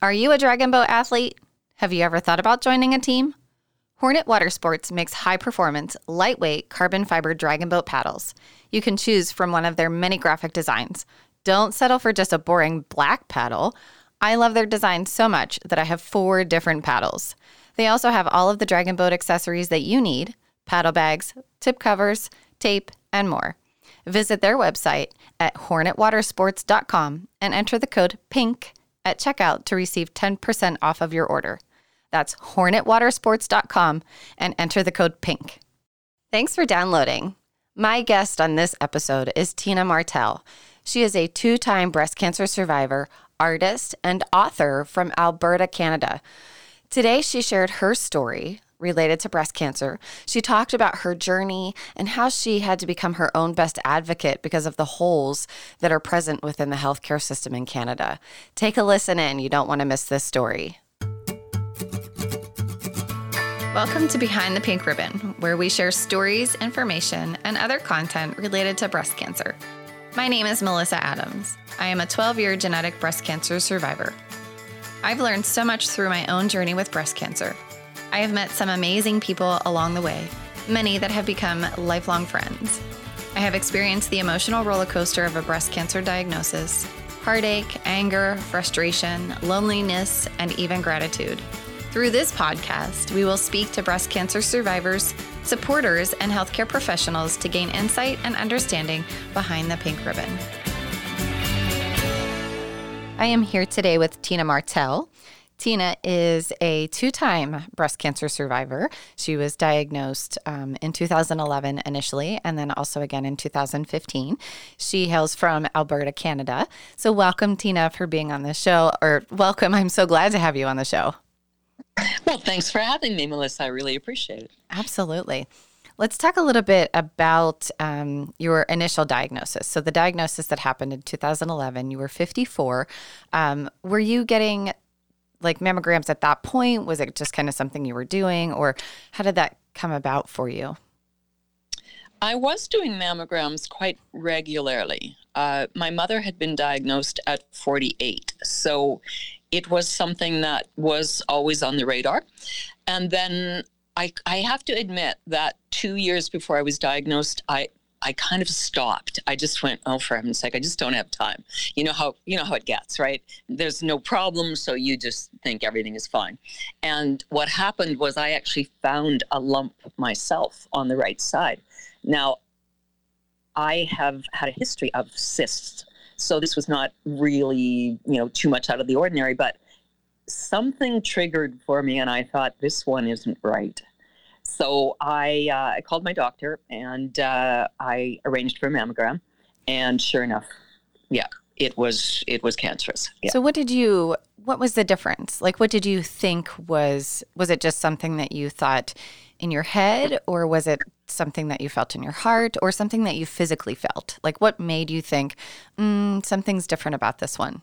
Are you a dragon boat athlete? Have you ever thought about joining a team? Hornet Water Sports makes high performance, lightweight carbon fiber dragon boat paddles. You can choose from one of their many graphic designs. Don't settle for just a boring black paddle. I love their design so much that I have four different paddles. They also have all of the dragon boat accessories that you need paddle bags, tip covers, tape, and more. Visit their website at hornetwatersports.com and enter the code PINK at checkout to receive 10% off of your order. That's hornetwatersports.com and enter the code PINK. Thanks for downloading. My guest on this episode is Tina Martell. She is a two time breast cancer survivor, artist, and author from Alberta, Canada. Today, she shared her story related to breast cancer. She talked about her journey and how she had to become her own best advocate because of the holes that are present within the healthcare system in Canada. Take a listen in. You don't want to miss this story. Welcome to Behind the Pink Ribbon, where we share stories, information, and other content related to breast cancer. My name is Melissa Adams. I am a 12 year genetic breast cancer survivor. I've learned so much through my own journey with breast cancer I have met some amazing people along the way, many that have become lifelong friends. I have experienced the emotional roller coaster of a breast cancer diagnosis, heartache, anger, frustration, loneliness, and even gratitude. Through this podcast, we will speak to breast cancer survivors, supporters, and healthcare professionals to gain insight and understanding behind the pink ribbon. I am here today with Tina Martell. Tina is a two time breast cancer survivor. She was diagnosed um, in 2011 initially, and then also again in 2015. She hails from Alberta, Canada. So, welcome, Tina, for being on the show. Or, welcome. I'm so glad to have you on the show. Well, thanks for having me, Melissa. I really appreciate it. Absolutely. Let's talk a little bit about um, your initial diagnosis. So, the diagnosis that happened in 2011, you were 54. Um, were you getting like mammograms at that point? Was it just kind of something you were doing, or how did that come about for you? I was doing mammograms quite regularly. Uh, my mother had been diagnosed at 48, so it was something that was always on the radar. And then I, I have to admit that two years before I was diagnosed, I I kind of stopped. I just went, oh, for heaven's sake, I just don't have time. You know how you know how it gets, right? There's no problem, so you just think everything is fine. And what happened was I actually found a lump myself on the right side. Now, I have had a history of cysts, so this was not really you know too much out of the ordinary, but something triggered for me, and I thought this one isn't right. So I, uh, I called my doctor and uh, I arranged for a mammogram, and sure enough, yeah, it was it was cancerous. Yeah. So what did you? What was the difference? Like, what did you think was? Was it just something that you thought in your head, or was it something that you felt in your heart, or something that you physically felt? Like, what made you think mm, something's different about this one?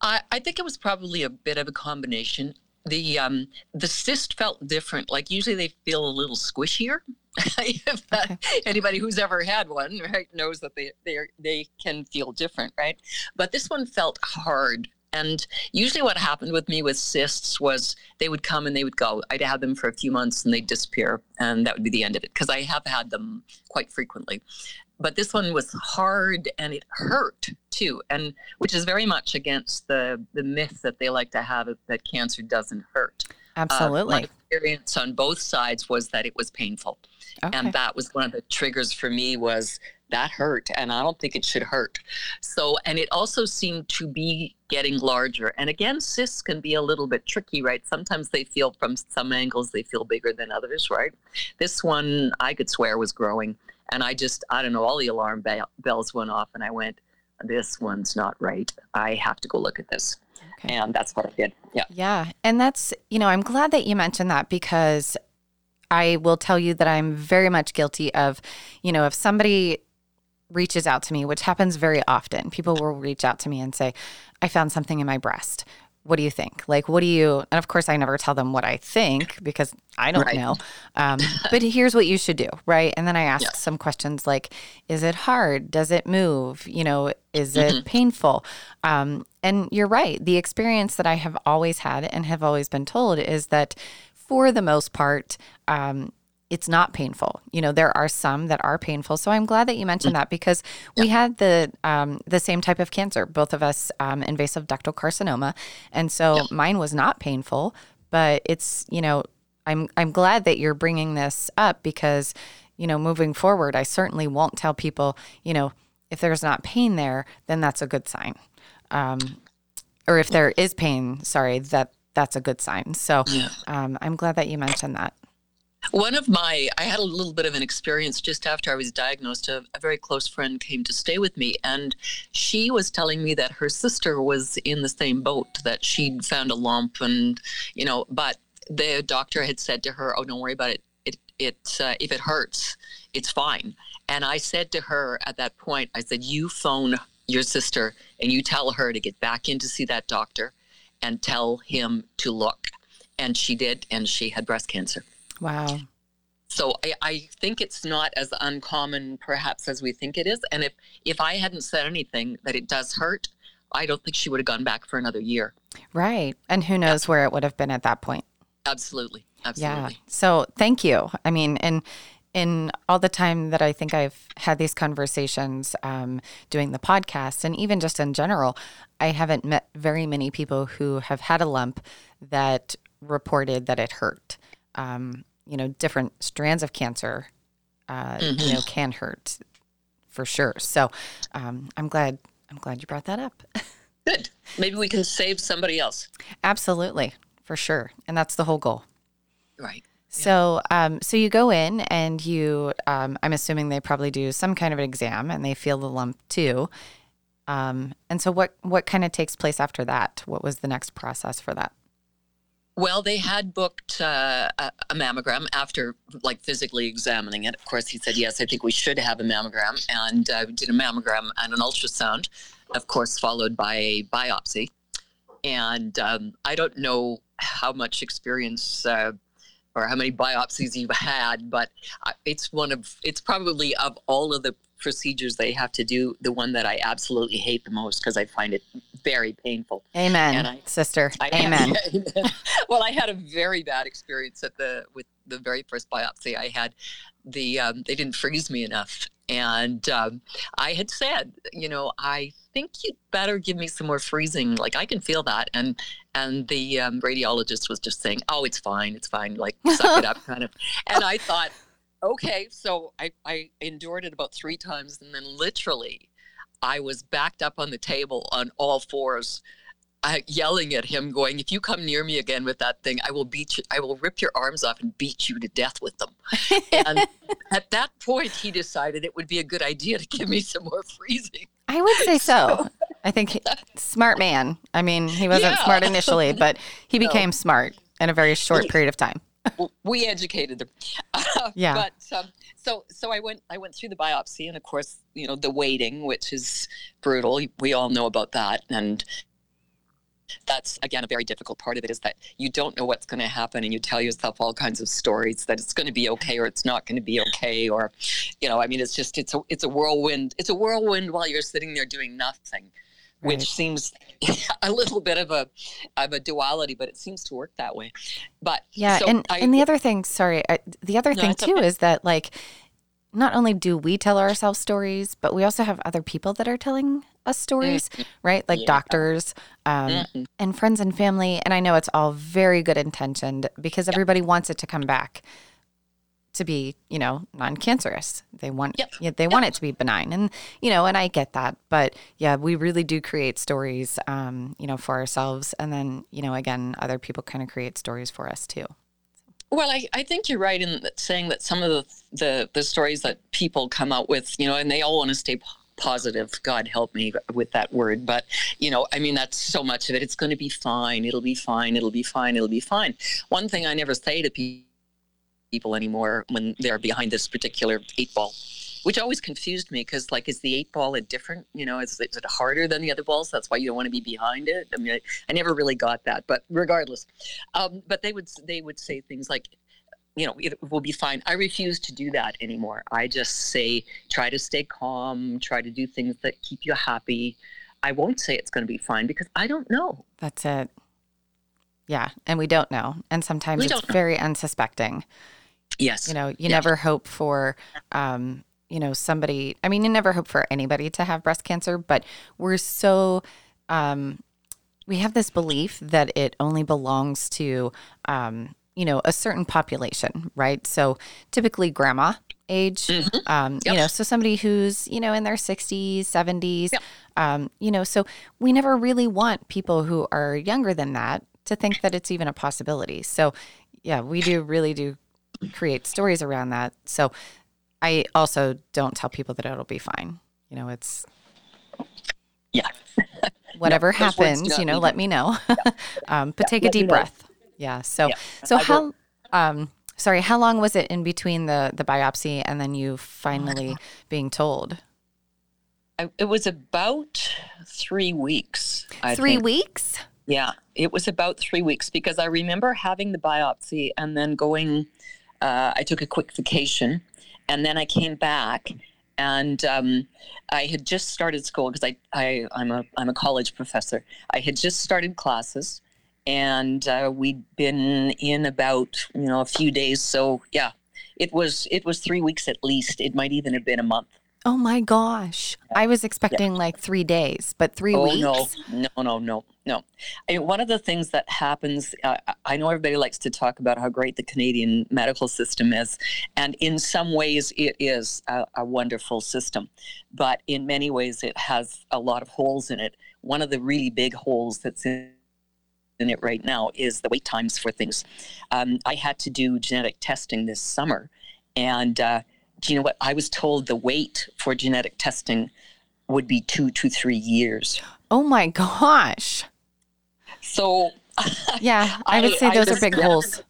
I, I think it was probably a bit of a combination the um the cyst felt different. Like usually they feel a little squishier. If that, okay. anybody who's ever had one right knows that they they they can feel different right? But this one felt hard. And usually what happened with me with cysts was they would come and they would go. I'd have them for a few months and they'd disappear and that would be the end of it because i have had them quite frequently but this one was hard and it hurt too and which is very much against the the myth that they like to have that cancer doesn't hurt. Absolutely uh, my experience on both sides was that it was painful okay. and that was one of the triggers for me was that hurt and i don't think it should hurt. So and it also seemed to be getting larger and again cysts can be a little bit tricky right? Sometimes they feel from some angles they feel bigger than others right? This one i could swear was growing and I just, I don't know, all the alarm bells went off, and I went, this one's not right. I have to go look at this. Okay. And that's what I did. Yeah. Yeah. And that's, you know, I'm glad that you mentioned that because I will tell you that I'm very much guilty of, you know, if somebody reaches out to me, which happens very often, people will reach out to me and say, I found something in my breast. What do you think? Like, what do you, and of course, I never tell them what I think because I don't right. know. Um, but here's what you should do, right? And then I ask yeah. some questions like, is it hard? Does it move? You know, is it mm-hmm. painful? Um, and you're right. The experience that I have always had and have always been told is that for the most part, um, it's not painful. You know, there are some that are painful. So I'm glad that you mentioned that because we had the um, the same type of cancer, both of us, um, invasive ductal carcinoma, and so mine was not painful. But it's you know, I'm I'm glad that you're bringing this up because you know, moving forward, I certainly won't tell people, you know, if there's not pain there, then that's a good sign. Um, or if there is pain, sorry, that that's a good sign. So yeah. um, I'm glad that you mentioned that. One of my, I had a little bit of an experience just after I was diagnosed. A, a, very close friend came to stay with me, and she was telling me that her sister was in the same boat, that she'd found a lump, and, you know, but the doctor had said to her, Oh, don't worry about it. It, it uh, if it hurts, it's fine. And I said to her at that point, I said, You phone your sister and you tell her to get back in to see that doctor and tell him to look. And she did, and she had breast cancer. Wow. So I, I, think it's not as uncommon perhaps as we think it is. And if if I hadn't said anything that it does hurt, I don't think she would have gone back for another year. Right. And who knows yeah. where it would have been at that point. Absolutely. Absolutely. Yeah. So thank you. I mean, and in all the time that I think I've had these conversations um, doing the podcast, and even just in general, I haven't met very many people who have had a lump that reported that it hurt. Um, you know, different strands of cancer, uh, mm-hmm. you know, can hurt for sure. So um, I'm glad I'm glad you brought that up. Good. Maybe we can save somebody else. Absolutely, for sure, and that's the whole goal. Right. So, um, so you go in and you, um, I'm assuming they probably do some kind of an exam and they feel the lump too. Um, and so, what what kind of takes place after that? What was the next process for that? Well, they had booked uh, a, mammogram after like physically examining it. Of course, he said, yes, I think we should have a mammogram. And uh, did a mammogram and an ultrasound, of course, followed by a biopsy. And um, I don't know how much experience uh, or how many biopsies you've had, but uh, it's one of, it's probably of all of the procedures they have to do, the one that I absolutely hate the most because I find it very painful. Amen, I, sister. I, amen. well, I had a very bad experience at the with the very first biopsy I had. The um, they didn't freeze me enough, and um, I had said, you know, I think you'd better give me some more freezing. Like I can feel that, and and the um, radiologist was just saying, oh, it's fine, it's fine, like suck it up, kind of. And I thought, okay, so I I endured it about three times, and then literally I was backed up on the table on all fours, uh, yelling at him, going, "If you come near me again with that thing, I will beat you. I will rip your arms off and beat you to death with them." and at that point, he decided it would be a good idea to give me some more freezing. I would say so. I think he, smart man. I mean, he wasn't yeah. smart initially, but he became no. smart in a very short period of time. We educated them. Uh, yeah. But um, so so I went I went through the biopsy and of course you know the waiting which is brutal we all know about that and that's again a very difficult part of it is that you don't know what's going to happen and you tell yourself all kinds of stories that it's going to be okay or it's not going to be okay or you know i mean it's just it's a it's a whirlwind it's a whirlwind while you're sitting there doing nothing which right. seems a little bit of a of a duality, but it seems to work that way. But yeah, so and I, and the other thing, sorry, uh, the other no, thing too okay. is that like not only do we tell ourselves stories, but we also have other people that are telling us stories, mm-hmm. right? Like yeah. doctors um, mm-hmm. and friends and family. And I know it's all very good intentioned because everybody wants it to come back to be, you know, non-cancerous. They want yep. yeah, they yep. want it to be benign. And you know, and I get that, but yeah, we really do create stories um, you know, for ourselves and then, you know, again, other people kind of create stories for us too. Well, I, I think you're right in saying that some of the, the the stories that people come out with, you know, and they all want to stay positive. God help me with that word, but you know, I mean, that's so much of it. It's going to be fine. It'll be fine. It'll be fine. It'll be fine. One thing I never say to people people anymore when they're behind this particular eight ball which always confused me because like is the eight ball a different you know is, is it harder than the other balls that's why you don't want to be behind it i mean i, I never really got that but regardless um, but they would they would say things like you know it will be fine i refuse to do that anymore i just say try to stay calm try to do things that keep you happy i won't say it's going to be fine because i don't know That's it. Yeah. And we don't know. And sometimes We it's very unsuspecting. Yes You know, you never hope for, um, you know, somebody, I mean, you never hope for anybody to have breast cancer, but we're so, um, we have this belief that it only belongs to, um, you know, a certain population, right? So typically grandma age, Mhm. um, you know, so somebody who's, you know, in their 60s, 70s, Yep. um, you know, so we never really want people who are younger than that to think that it's even a possibility. So, yeah, we do really do create stories around that. So, I also don't tell people that it'll be fine. You know, it's yeah whatever do happens, you know, let me know. um, but take a deep know. breath. Yeah. So, Yeah. so I how, um, sorry, how long was it in between the, the biopsy and then you finally being told? I, it was about three weeks I Three think. weeks? Yeah, it was about three weeks because I remember having the biopsy and then going. Uh, I took a quick vacation, and then I came back, and um, I had just started school because I, I I'm a I'm a college professor. I had just started classes, and uh, we'd been in about you know a few days. So yeah, it was it was three weeks at least. It might even have been a month. Oh my gosh. I was expecting like three days, but three oh, weeks? no, no, no, no, no. I mean, one of the things that happens, uh, I know everybody likes to talk about how great the Canadian medical system is, and in some ways it is a, a wonderful system, but in many ways it has a lot of holes in it. One of the really big holes that's in in it right now is the wait times for things. Um, I had to do genetic testing this summer, and uh, do you know what? I was told the wait for genetic testing would be two to three years. Oh my gosh. So Yeah, I, would say I those are just- big holes.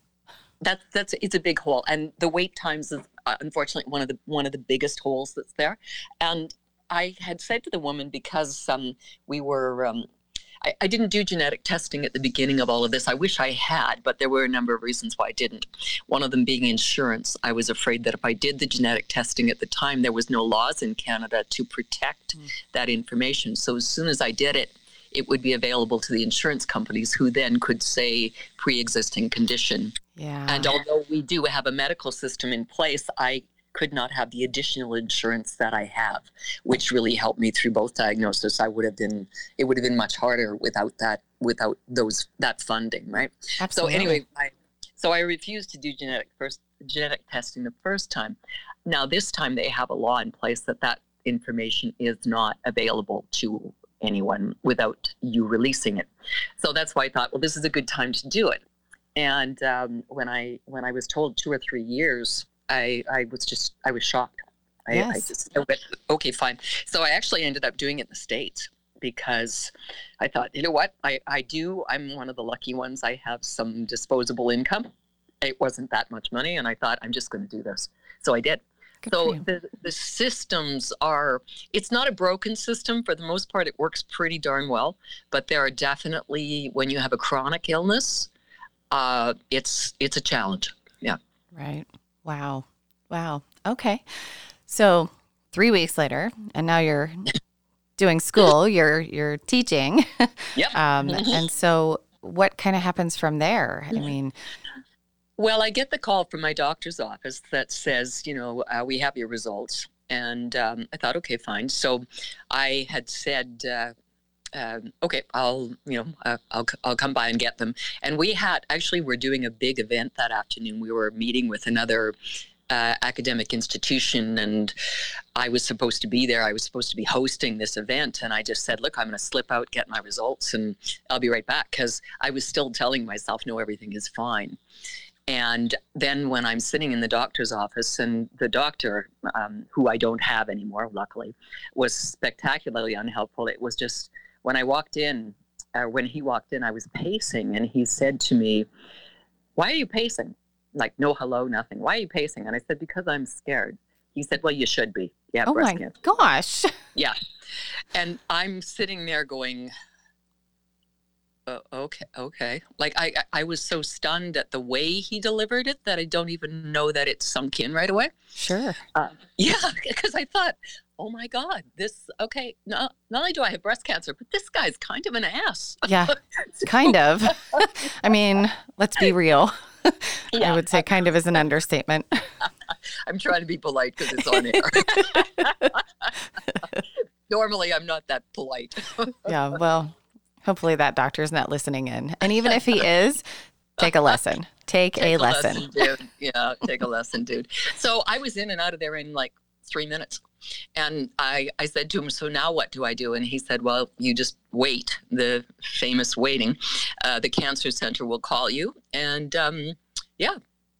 that that's it's a big hole, and the wait times is uh, unfortunately one of the one of the biggest holes that's there. And I had said to the woman because um, we were. Um, I, I didn't do genetic testing at the beginning of all of this. I wish I had, but there were a number of reasons why I didn't. One of them being insurance. I was afraid that if I did the genetic testing at the time, there was no laws in Canada to protect mm. that information. So as soon as I did it, it would be available to the insurance companies who then could say pre-existing condition Yeah. and although we do have a medical system in place, I could not have the additional insurance that I have, which really helped me through both diagnoses. I would have been it would have been much harder without that without those that funding, right? Absolutely. So anyway, I so I refused to do genetic first genetic testing the first time. Now this time they have a law in place that that information is not available to anyone without you releasing it. So that's why I thought, well, this is a good time to do it. And um, when I when I was told two or three years, I I was just I was shocked. I, I Yes. just I went, okay, fine. So I actually ended up doing it in the states because I thought, you know what, I I do. I'm one of the lucky ones. I have some disposable income. It wasn't that much money, and I thought I'm just going to do this. So I did. Good So the, the systems are, it's not a broken system. For the most part, it works pretty darn well. But there are definitely, when you have a chronic illness, uh, it's it's a challenge. Yeah. Right. Wow. Wow. Okay. So three weeks later, and now you're doing school. You're you're teaching. Yep. Um, Mhm. and so, what kind of happens from there? I Mhm. mean, Well, I get the call from my doctor's office that says, you know, uh, we have your results. And um, I thought, okay, fine. So I had said, uh, um, okay, I'll, you know, uh, I'll, I'll come by and get them. And we had, actually, we're doing a big event that afternoon. We were meeting with another uh, academic institution and I was supposed to be there. I was supposed to be hosting this event. And I just said, look, I'm going to slip out, get my results, and I'll be right back. Because I was still telling myself, no, everything is fine. And then when I'm sitting in the doctor's office, and the doctor, um, who I don't have anymore, luckily, was spectacularly unhelpful. It was just when I walked in, uh, when he walked in, I was pacing, and he said to me, Why are you pacing? Like, no hello, nothing. Why are you pacing? And I said, Because I'm scared. He said, Well, you should be. Yeah. Oh my cancer. gosh. Yeah. And I'm sitting there going, uh, okay, okay. Like I, I was so stunned at the way he delivered it that I don't even know that it sunk in right away. Sure. Uh, yeah, because I thought, oh my God, this okay. Not not only do I have breast cancer, but this guy's kind of an ass. Yeah, kind of. I mean, let's be real. Yeah. I would say kind of is an understatement. I'm trying to be polite because it's on air. Normally, I'm not that polite. yeah, well, hopefully that doctor's not listening in. And even if he is, take a lesson. Take, take a, a, lesson. lesson dude. Yeah, take a lesson, dude. So I was in and out of there in like three minutes. And I, I said to him, So now what do I do? And he said, Well, you just wait, the famous waiting. Uh, the cancer center will call you. And um, yeah,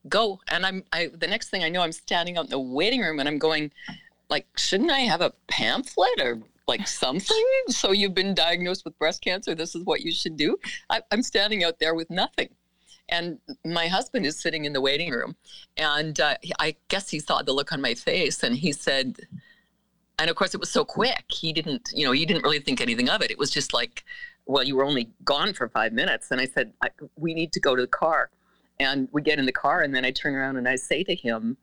go. And I'm, I, the next thing I know, I'm standing out in the waiting room and I'm going, like, shouldn't I have a pamphlet or like something? So you've been diagnosed with breast cancer. This is what you should do. I, I'm standing out there with nothing. And my husband is sitting in the waiting room. And uh, I guess he saw the look on my face and he said, and of course it was so quick. He didn't, you know, he didn't really think anything of it. It was just like, well, you were only gone for five minutes. And I said, I, we need to go to the car. And we get in the car and then I turn around and I say to him,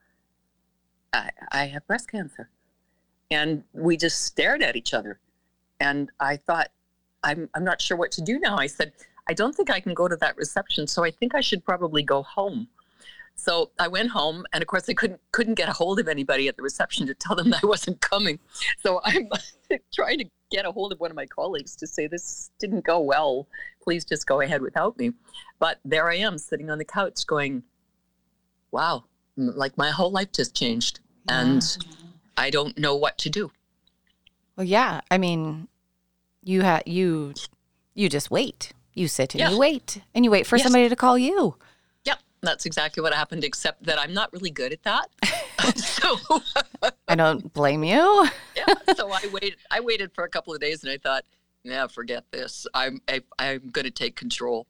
I, I have breast cancer. And we just stared at each other. And I thought, I'm, I'm not sure what to do now. I said, I don't think I can go to that reception, so I think I should probably go home. So I went home, and of course, I couldn't couldn't get a hold of anybody at the reception to tell them I wasn't coming. So I'm trying to get a hold of one of my colleagues to say this didn't go well. Please just go ahead without me. But there I am, sitting on the couch, going, "Wow, like my whole life just changed, yeah. and I don't know what to do." Well, yeah, I mean, you had you you just wait you sit and yeah. you wait and you wait for yes. somebody to call you. Yep, that's exactly what happened, except that I'm not really good at that. so I don't blame you. yeah, so I waited. I waited for a couple of days, and I thought, yeah, forget this. I'm I, am i am going to take control.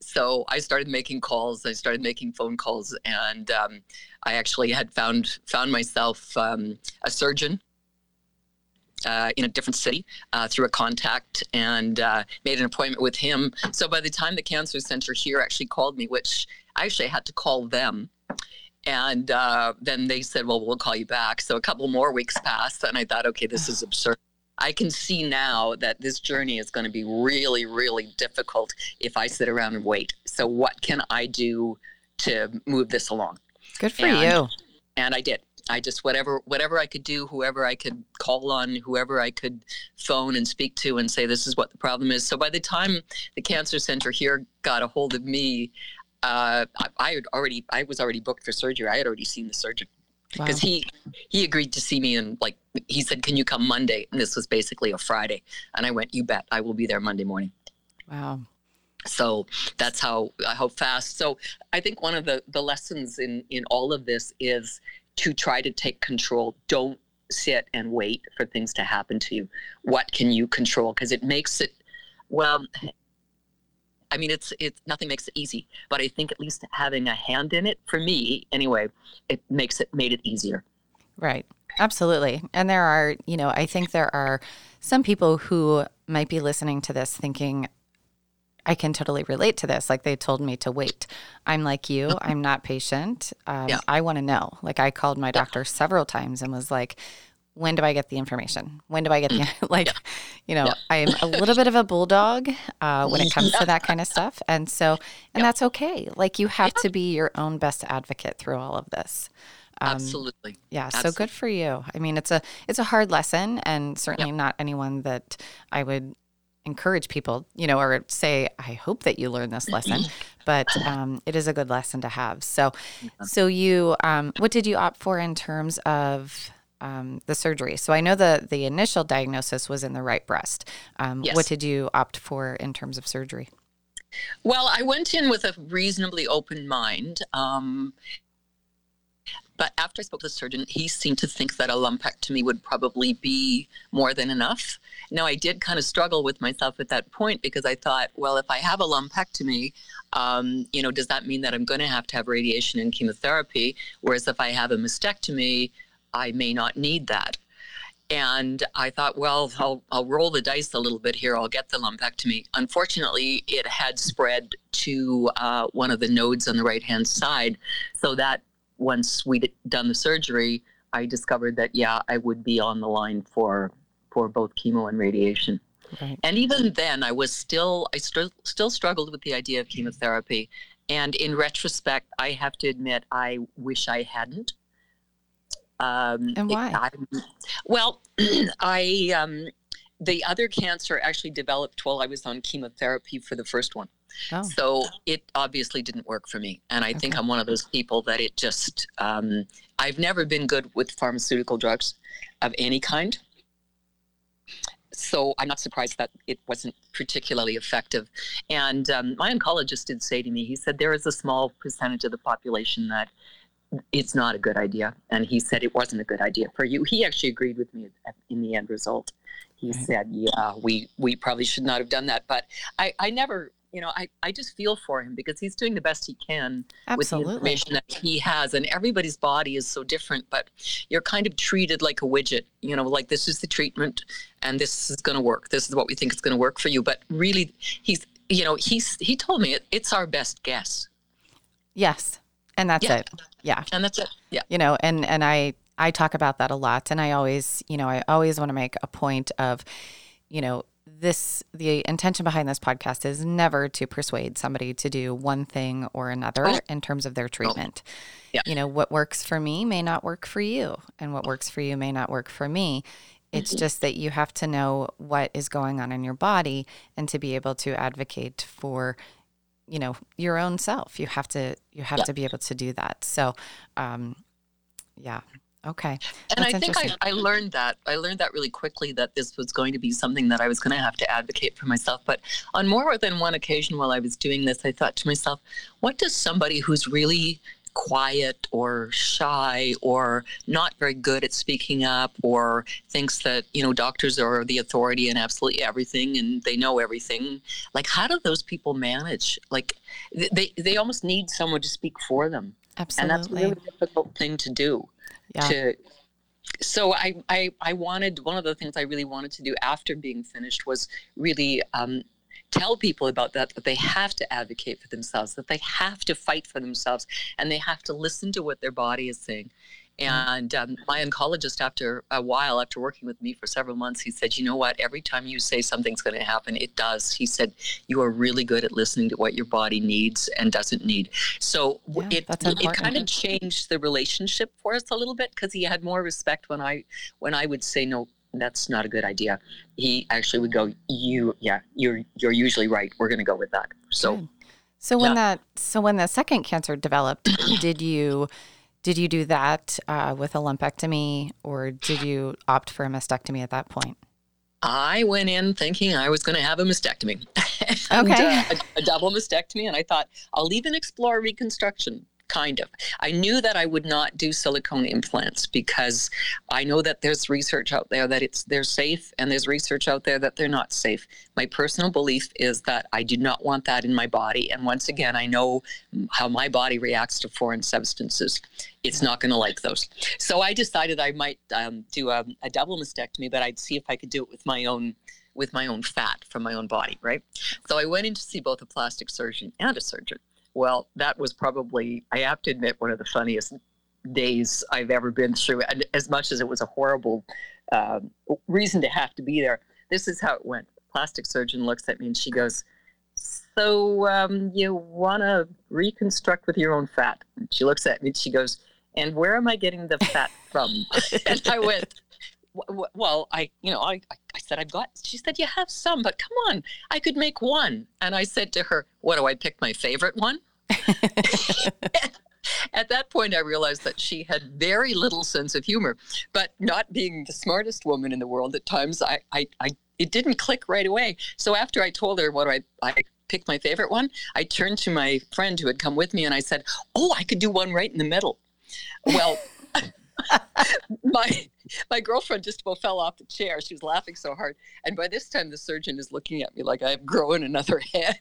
So I started making calls. I started making phone calls, and um, I actually had found found myself um, a surgeon uh, in a different city uh, through a contact and uh, made an appointment with him. So by the time the cancer center here actually called me, which I actually had to call them, and uh, then they said, "Well, we'll call you back." So a couple more weeks passed, and I thought, "Okay, this is absurd." I can see now that this journey is going to be really, really difficult if I sit around and wait. So what can I do to move this along? Good for and, you. And I did. I just whatever whatever I could do, whoever I could call on, whoever I could phone and speak to and say this is what the problem is. So by the time the cancer center here got a hold of me, uh, I, I, had already I was already booked for surgery. I had already seen the surgeon because wow. he he agreed to see me and like he said, "Can you come Monday?" And this was basically a Friday, and I went, "You bet, I will be there Monday morning." Wow so that's how uh, how fast so i think one of the the lessons in in all of this is to try to take control. Don't sit and wait for things to happen to you. What can you control? Because it makes it, well, I mean, it's it's nothing makes it easy, but I think at least having a hand in it, for me anyway, it makes it made it easier. Right. Absolutely. And there are, you know, I think there are some people who might be listening to this thinking, I can totally relate to this. Like they told me to wait. I'm like you. I'm not patient. Um, yeah. I want to know. Like I called my doctor yeah. several times and was like, when do I get the information? When do I get the mm. like? Yeah. You know, I'm a little bit of a bulldog uh, when it comes to that kind of stuff, and so and that's okay. Like you have to be your own best advocate through all of this. Um, Absolutely. Yeah. Absolutely. So good for you. I mean, it's a it's a hard lesson, and certainly not anyone that I would encourage people, you know, or say, I hope that you learn this lesson, but um, it is a good lesson to have. So, so you, um, what did you opt for in terms of um, the surgery? So I know the the initial diagnosis was in the right breast. Um, yes. What did you opt for in terms of surgery? Well, I went in with a reasonably open mind. Um, but after I spoke to the surgeon, he seemed to think that a lumpectomy would probably be more than enough. Now, I did kind of struggle with myself at that point because I thought, well, if I have a lumpectomy, um, you know, does that mean that I'm going to have to have radiation and chemotherapy? Whereas if I have a mastectomy, I may not need that. And I thought, well, I'll, I'll roll the dice a little bit here. I'll get the lumpectomy. Unfortunately, it had spread to uh, one of the nodes on the right hand side. So that once we'd done the surgery, I discovered that, yeah, I would be on the line for, for both chemo and radiation. Right. And even then, I was still, I still, still struggled with the idea of chemotherapy. And in retrospect, I have to admit, I wish I hadn't um, and why? I, well, I um, the other cancer actually developed while I was on chemotherapy for the first one. Oh. So it obviously didn't work for me, and I okay. think I'm one of those people that it just. Um, I've never been good with pharmaceutical drugs of any kind. So I'm not surprised that it wasn't particularly effective. And um, my oncologist did say to me, he said there is a small percentage of the population that it's not a good idea. And he said it wasn't a good idea for you. He actually agreed with me in the end result. He right. said, yeah, we, we probably should not have done that. But I, I never, you know, I, I just feel for him because he's doing the best he can Absolutely. with the information that he has. And everybody's body is so different, but you're kind of treated like a widget, you know, like this is the treatment and this is going to work. This is what we think is going to work for you. But really, he's, you know, he's, he told me it, it's our best guess. Yes. And that's yeah. it. Yeah. And that's it. Yeah. You know, and and I I talk about that a lot and I always, you know, I always want to make a point of, you know, this the intention behind this podcast is never to persuade somebody to do one thing or another oh. in terms of their treatment. Yeah. You know, what works for me may not work for you and what works for you may not work for me. It's mm-hmm. just that you have to know what is going on in your body and to be able to advocate for you know your own self. You have to you have yeah. to be able to do that. So um yeah. Okay. And That's i think I, I learned that i learned that really quickly that this was going to be something that i was going to have to advocate for myself. But on more than one occasion while i was doing this i thought to myself what does somebody who's really quiet or shy or not very good at speaking up or thinks that you know doctors are the authority in absolutely everything and they know everything. Like how do those people manage? Like they they almost need someone to speak for them. Absolutely and that's a really difficult thing to do yeah. to so I, I i wanted one of the things i really wanted to do after being finished was really um, tell people about that that they have to advocate for themselves that they have to fight for themselves and they have to listen to what their body is saying. Mm-hmm. and um, my oncologist after a while after working with me for several months he said you know what? Every time you say something's going to happen it does. He said you are really good at listening to what your body needs and doesn't need. So yeah, it, it kind of changed the relationship for us a little bit because he had more respect when i when i would say no that's not a good idea. He actually would go, you, yeah, you're, you're usually right. We're going to go with that. So, good. so when yeah. that, so when the second cancer developed, did you, did you do that uh, with a lumpectomy or did you opt for a mastectomy at that point? I went in thinking I was going to have a mastectomy. and, okay. Uh, a, a double mastectomy. And I thought, I'll even explore reconstruction kind of. I knew that I would not do silicone implants because I know that there's research out there that it's they're safe and there's research out there that they're not safe. My personal belief is that I do not want that in my body and once again I know how my body reacts to foreign substances. It's not going to like those. So I decided I might um, do a, a double mastectomy but I'd see if I could do it with my own with my own fat from my own body, right? So I went in to see both a plastic surgeon and a surgeon. Well, that was probably, I have to admit, one of the funniest days I've ever been through. And as much as it was a horrible uh, reason to have to be there, this is how it went. Plastic surgeon looks at me and she goes, So um, you want to reconstruct with your own fat? And she looks at me and she goes, And where am I getting the fat from? and I went, well, I, you know, I, I said, I've got, she said, you have some, but come on, I could make one. And I said to her, what do I pick my favorite one? At that point, I realized that she had very little sense of humor, but not being the smartest woman in the world, at times I, I, I it didn't click right away. So after I told her what I, I picked my favorite one, I turned to my friend who had come with me and I said, "Oh, I could do one right in the middle." Well, my my girlfriend just about fell off the chair. She was laughing so hard. And by this time, the surgeon is looking at me like I've grown another head.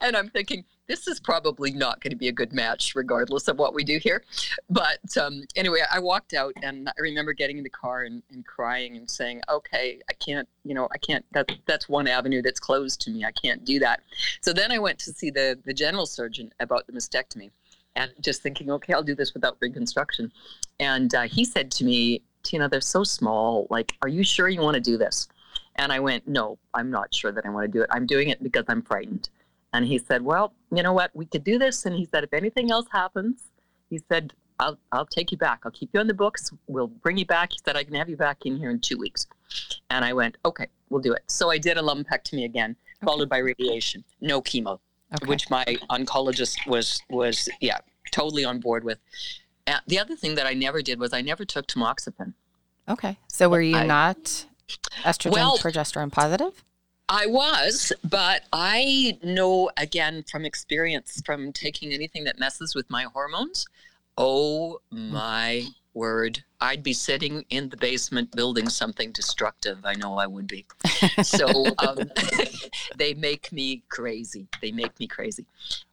and I'm thinking, this is probably not going to be a good match, regardless of what we do here. But um, anyway, I walked out and I remember getting in the car and, and, crying and saying, okay, I can't, you know, I can't, that, that's one avenue that's closed to me. I can't do that. So then I went to see the, the general surgeon about the mastectomy and just thinking, okay, I'll do this without reconstruction. And uh, he said to me, Tina, they're so small. Like, are you sure you want to do this? And I went, no, I'm not sure that I want to do it. I'm doing it because I'm frightened. And he said, Well, you know what? We could do this. And he said, If anything else happens, he said, I'll, I'll take you back. I'll keep you on the books. We'll bring you back. He said, I can have you back in here in two weeks. And I went, Okay, we'll do it. So I did a lumpectomy again, okay. followed by radiation, no chemo, okay. which my oncologist was, was, yeah, totally on board with. Uh, the other thing that I never did was I never took tamoxifen. Okay. So were you I, not estrogen, well, progesterone positive? I was, but I know again from experience from taking anything that messes with my hormones. Oh hmm. my word. I'd be sitting in the basement building something destructive. I know I would be. So um, they make me crazy. They make me crazy.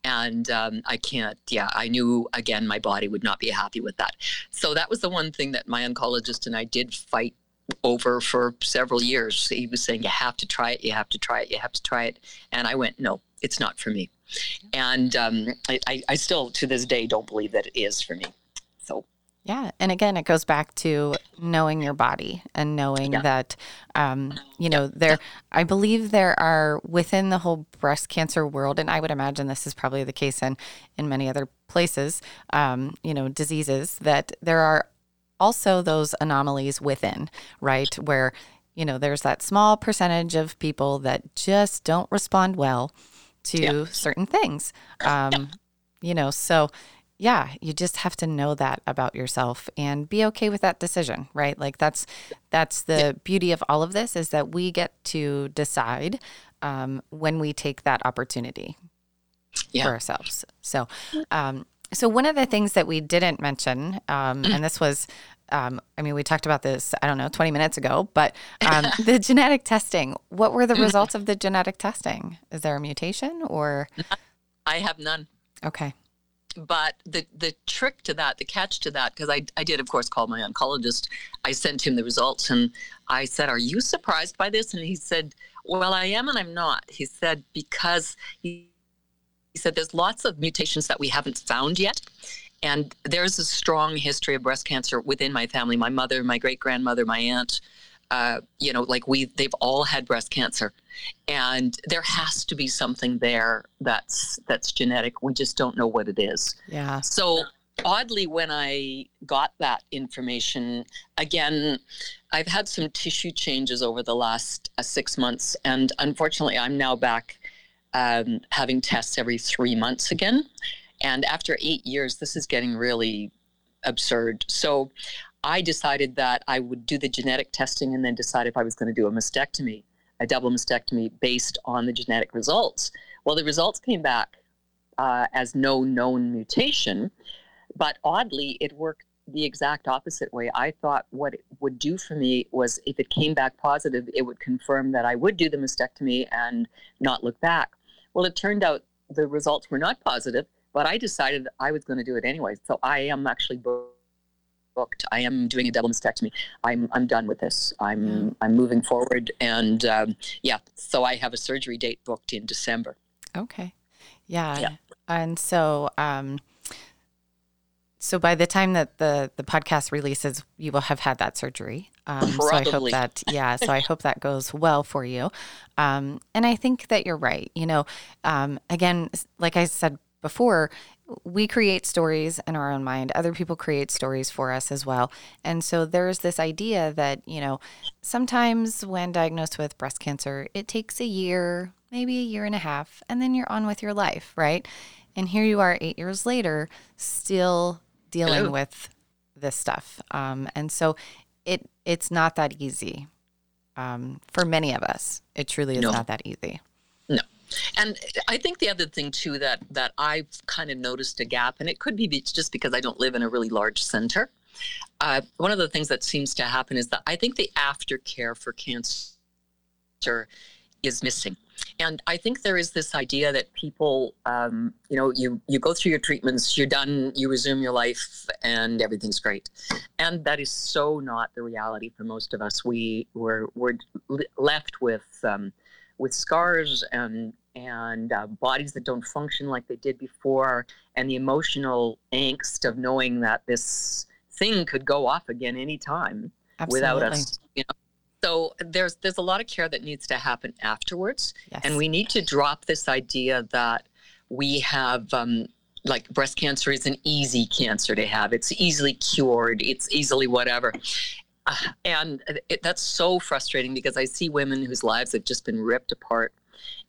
And um, I can't, yeah, I knew again my body would not be happy with that. So that was the one thing that my oncologist and I did fight over for several years. He was saying, You have to try it, you have to try it, you have to try it. And I went, No, it's not for me. And um, I, I still, to this day, don't believe that it is for me. So. Yeah. And again, it goes back to knowing your body and knowing yeah. that, um, you know, there, I believe there are within the whole breast cancer world, and I would imagine this is probably the case in, in many other places, um, you know, diseases, that there are also those anomalies within, right? Where, you know, there's that small percentage of people that just don't respond well to yeah. certain things. Um, yeah. You know, so yeah, you just have to know that about yourself and be okay with that decision, right? Like that's that's the yeah. beauty of all of this is that we get to decide um, when we take that opportunity for ourselves. So, um, so one of the things that we didn't mention, um, and this was um, I mean, we talked about this, I don't know, 20 minutes ago, but um, the genetic testing, what were the mm-hmm. results of the genetic testing? Is there a mutation or? I have none. Okay. But the, the trick to that, the catch to that, because I, I did, of course, call my oncologist. I sent him the results and I said, Are you surprised by this? And he said, Well, I am and I'm not. He said, Because he, he said, There's lots of mutations that we haven't found yet. And there's a strong history of breast cancer within my family. My mother, my great grandmother, my aunt, uh, you know, like we, they've all had breast cancer, and there has to be something there that's that's genetic. We just don't know what it is. Yeah. So oddly, when I got that information, again, I've had some tissue changes over the last uh, six months, and unfortunately, I'm now back um, having tests every three months again. And after eight years, this is getting really absurd. So I decided that I would do the genetic testing and then decide if I was going to do a mastectomy, a double mastectomy based on the genetic results. Well, the results came back uh, as no known mutation, but oddly, it worked the exact opposite way. I thought what it would do for me was if it came back positive, it would confirm that I would do the mastectomy and not look back. Well, it turned out the results were not positive but I decided I was going to do it anyway. So I am actually booked. I am doing a double mastectomy. I'm I'm done with this. I'm. I'm moving forward, and um, yeah. So I have a surgery date booked in December. Okay. Yeah. yeah. And so um, so by the time that the the podcast releases, you will have had that surgery. Um, so I hope that yeah. So I hope that goes well for you. Um, and I think that you're right. You know, um, again, like I said before, we create stories in our own mind. Other people create stories for us as well. And so there's this idea that, you know, sometimes when diagnosed with breast cancer, it takes a year, maybe a year and a half, and then you're on with your life, right? And here you are eight years later, still dealing Hello. with this stuff. Um, and so it it's not that easy. Um, for many of us, it truly is no. not that easy. And I think the other thing too that that I've kind of noticed a gap, and it could be just because I don't live in a really large center. Uh, one of the things that seems to happen is that I think the aftercare for cancer is missing. And I think there is this idea that people, um, you know, you you go through your treatments, you're done, you resume your life, and everything's great. And that is so not the reality for most of us. We were we're left with um, with scars and and uh, bodies that don't function like they did before, and the emotional angst of knowing that this thing could go off again anytime Absolutely. without us, you know, so there's there's a lot of care that needs to happen afterwards, yes. and we need to drop this idea that we have um, like breast cancer is an easy cancer to have. It's easily cured. It's easily whatever. Uh, and it, that's so frustrating because I see women whose lives have just been ripped apart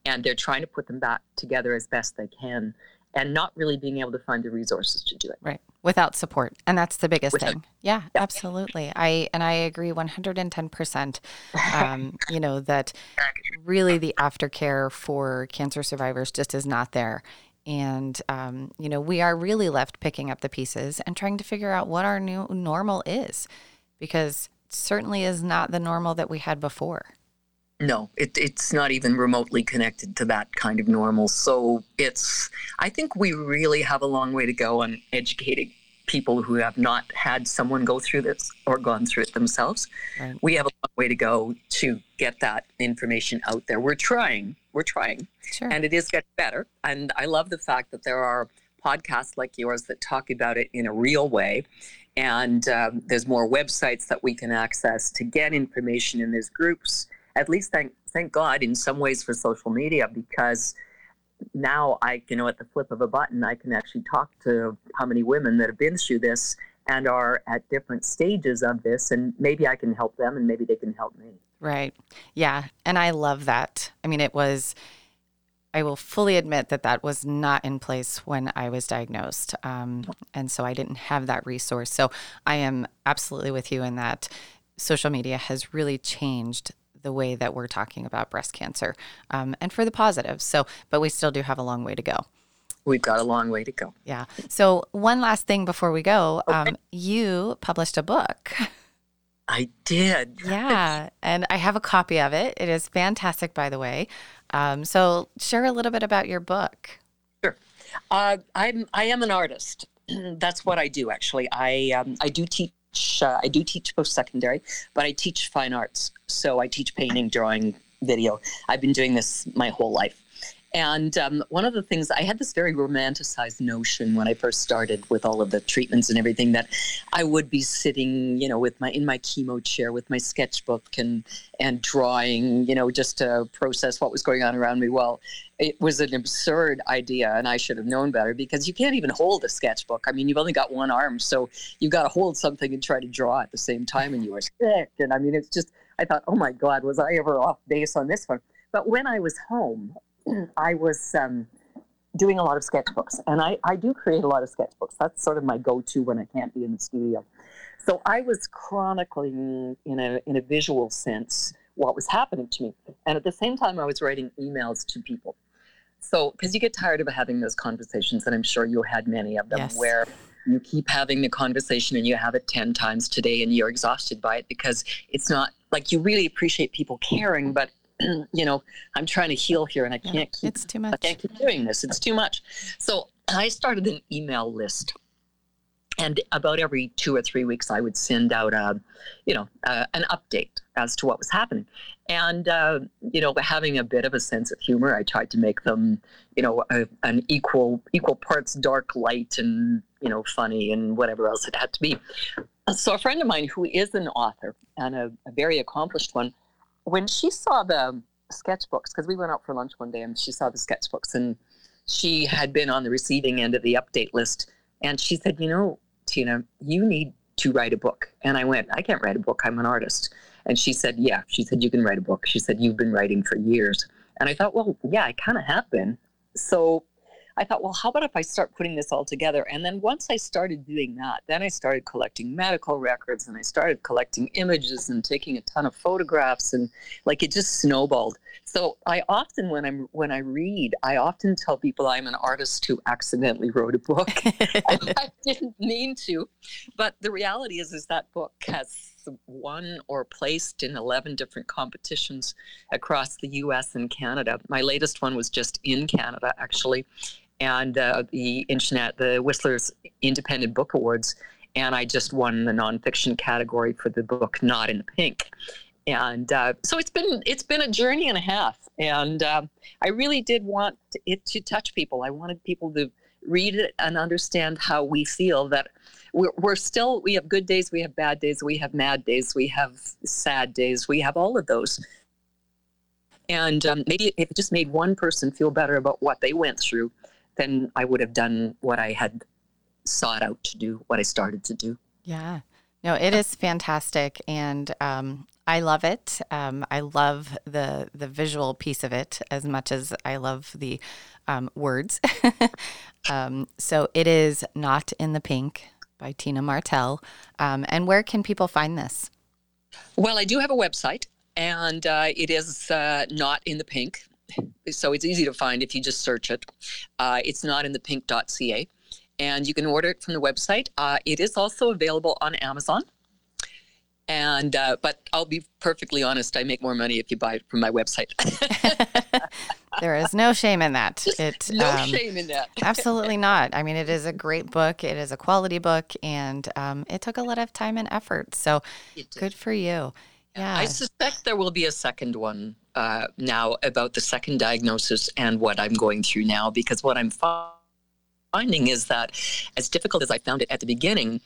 and they're trying to put them back together as best they can and not really being able to find the resources to do it. Right. Without support. And that's the biggest Without, thing. Yeah, yeah, absolutely. I and I agree 110%. Um, you know, that really the aftercare for cancer survivors just is not there. And, um, you know, we are really left picking up the pieces and trying to figure out what our new normal is because certainly is not the normal that we had before. No, it, it's not even remotely connected to that kind of normal. So it's, I think we really have a long way to go on educating people who have not had someone go through this or gone through it themselves. Right. We have a long way to go to get that information out there. We're trying, we're trying, sure. and it is getting better. And I love the fact that there are podcasts like yours that talk about it in a real way. And um, there's more websites that we can access to get information in these groups at least thank thank God in some ways for social media because now I you know at the flip of a button I can actually talk to how many women that have been through this and are at different stages of this and maybe I can help them and maybe they can help me. Right. Yeah, and I love that. I mean it was I will fully admit that that was not in place when I was diagnosed. Um, and so I didn't have that resource. So I am absolutely with you in that social media has really changed the way that we're talking about breast cancer um, and for the positives. So, but we still do have a long way to go. We've got a long way to go. Yeah. So, one last thing before we go okay. um, you published a book. I did. Yeah. And I have a copy of it. It is fantastic, by the way. Um, so, share a little bit about your book. Sure. Uh, I'm, I am an artist. That's what I do, actually. I, um, I do teach uh, I do teach post secondary, but I teach fine arts. So I teach painting, drawing, video. I've been doing this my whole life. And um, one of the things I had this very romanticized notion when I first started with all of the treatments and everything that I would be sitting, you know, with my in my chemo chair with my sketchbook and and drawing, you know, just to process what was going on around me. Well, it was an absurd idea, and I should have known better because you can't even hold a sketchbook. I mean, you've only got one arm, so you've got to hold something and try to draw at the same time, and you are sick. And I mean, it's just I thought, oh my God, was I ever off base on this one? But when I was home I was um, doing a lot of sketchbooks, and I, I do create a lot of sketchbooks. That's sort of my go-to when I can't be in the studio. So I was chronicling in a in a visual sense what was happening to me, and at the same time I was writing emails to people. So because you get tired of having those conversations, and I'm sure you had many of them yes. where you keep having the conversation and you have it 10 times today and you're exhausted by it because it's not like you really appreciate people caring but you know, I'm trying to heal here and I can't keep, it's too much. I can't keep doing this. It's too much. So I started an email list. And about every two or three weeks, I would send out a, you know, uh, an update as to what was happening. And, uh, you know, having a bit of a sense of humor, I tried to make them, you know, a, an equal, equal parts dark light and, you know, funny and whatever else it had to be. So a friend of mine who is an author and a, a very accomplished one when she saw the sketchbooks, because we went out for lunch one day and she saw the sketchbooks and she had been on the receiving end of the update list. And she said, You know, Tina, you need to write a book. And I went, I can't write a book. I'm an artist. And she said, Yeah. She said, You can write a book. She said, You've been writing for years. And I thought, Well, yeah, I kind of have been. So I thought, well, how about if I start putting this all together? And then once I started doing that, then I started collecting medical records and I started collecting images and taking a ton of photographs and like it just snowballed. So I often, when I'm when I read, I often tell people I'm an artist who accidentally wrote a book. I didn't mean to, but the reality is, is that book has won or placed in 11 different competitions across the U.S. and Canada. My latest one was just in Canada, actually, and uh, the internet, the Whistler's Independent Book Awards, and I just won the nonfiction category for the book Not in the Pink and uh, so it's been it's been a journey and a half. And uh, i really did want it to touch people. I wanted people to read it and understand how we feel that we're, we're still we have good days we have bad days we have mad days we have sad days we have all of those. And um, maybe if it just made one person feel better about what they went through then i would have done what i had sought out to do what i started to do. Yeah. No, it is fantastic, and um, I love it. Um, I love the the visual piece of it as much as I love the um, words. um, so it is not in the pink by Tina Martell. Um, and where can people find this? Well, I do have a website, and uh, it is uh, not in the pink. So it's easy to find if you just search it. Uh, it's not in the pink.ca, and you can order it from the website. Uh, it is also available on Amazon. And uh, but I'll be perfectly honest, I make more money if you buy it from my website. there is no shame in that. It no um, shame in that. absolutely not. I mean, it is a great book. It is a quality book, and um, it took a lot of time and effort. So good for you. Yeah. I suspect there will be a second one uh, now about the second diagnosis and what I'm going through now, because what I'm finding is that as difficult as I found it at the beginning,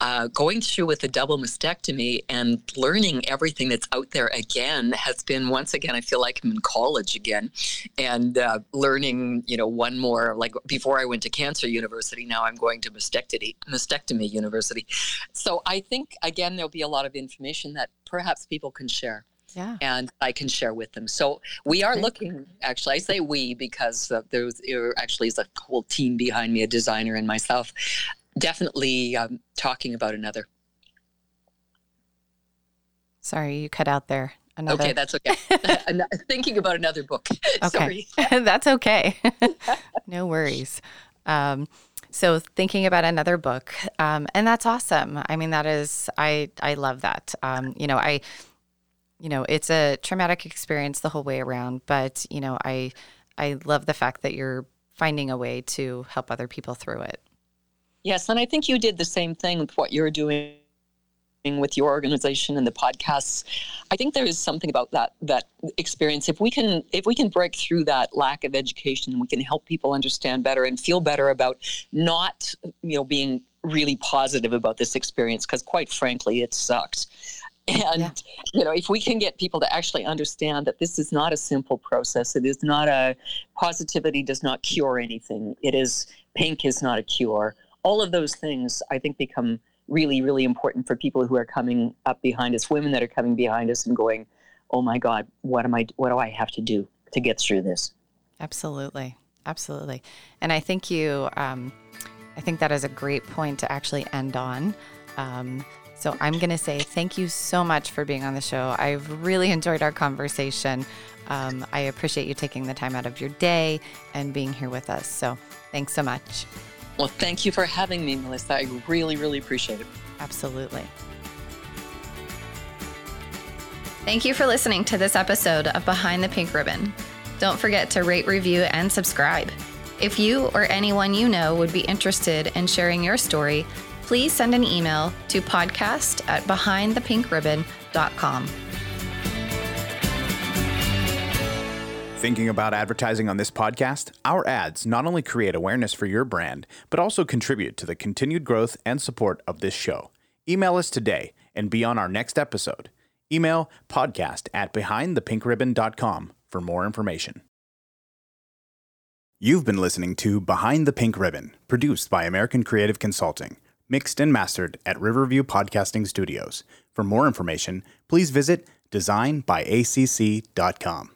uh, going through with a double mastectomy and learning everything that's out there again has been once again i feel like i'm in college again and uh, learning you know one more like before i went to cancer university now i'm going to mastectomy mastectomy university so i think again there'll be a lot of information that perhaps people can share yeah. and I can share with them. So we are looking. Actually, I say we because uh, there's there actually is a whole team behind me, a designer and myself definitely um, talking about another. Sorry, you cut out there. Another. Okay, that's okay. Thinking about another book. Okay, that's okay. no worries. Um, so thinking about another book, um, and that's awesome. I mean, that is I I love that. Um, you know, I, you know, it's a traumatic experience the whole way around, but you know, I I love the fact that you're finding a way to help other people through it. Yes, and I think you did the same thing with what you're doing with your organization and the podcasts. I think there is something about that that experience. If we can if we can break through that lack of education, we can help people understand better and feel better about not, you know, being really positive about this experience because quite frankly it sucks. And yeah. you know, if we can get people to actually understand that this is not a simple process, it is not a positivity does not cure anything. It is pink is not a cure all of those things I think become really, really important for people who are coming up behind us, women that are coming behind us and going, "Oh my God, what am I? What do I have to do to get through this?" Absolutely, absolutely, and I think you, um, I think that is a great point to actually end on. Um, so I'm going to say thank you so much for being on the show. I've really enjoyed our conversation. Um, I appreciate you taking the time out of your day and being here with us. So thanks so much. Well, thank you for having me, Melissa. I really, really appreciate it. Absolutely. Thank you for listening to this episode of Behind the Pink Ribbon. Don't forget to rate, review, and subscribe. If you or anyone you know would be interested in sharing your story, please send an email to podcast at behindthepinkribbon.com. Thinking about advertising on this podcast? Our ads not only create awareness for your brand, but also contribute to the continued growth and support of this show. Email us today and be on our next episode. Email podcast at behindthepinkribbon.com for more information. You've been listening to Behind the Pink Ribbon, produced by American Creative Consulting, mixed and mastered at Riverview Podcasting Studios. For more information, please visit designbyacc.com.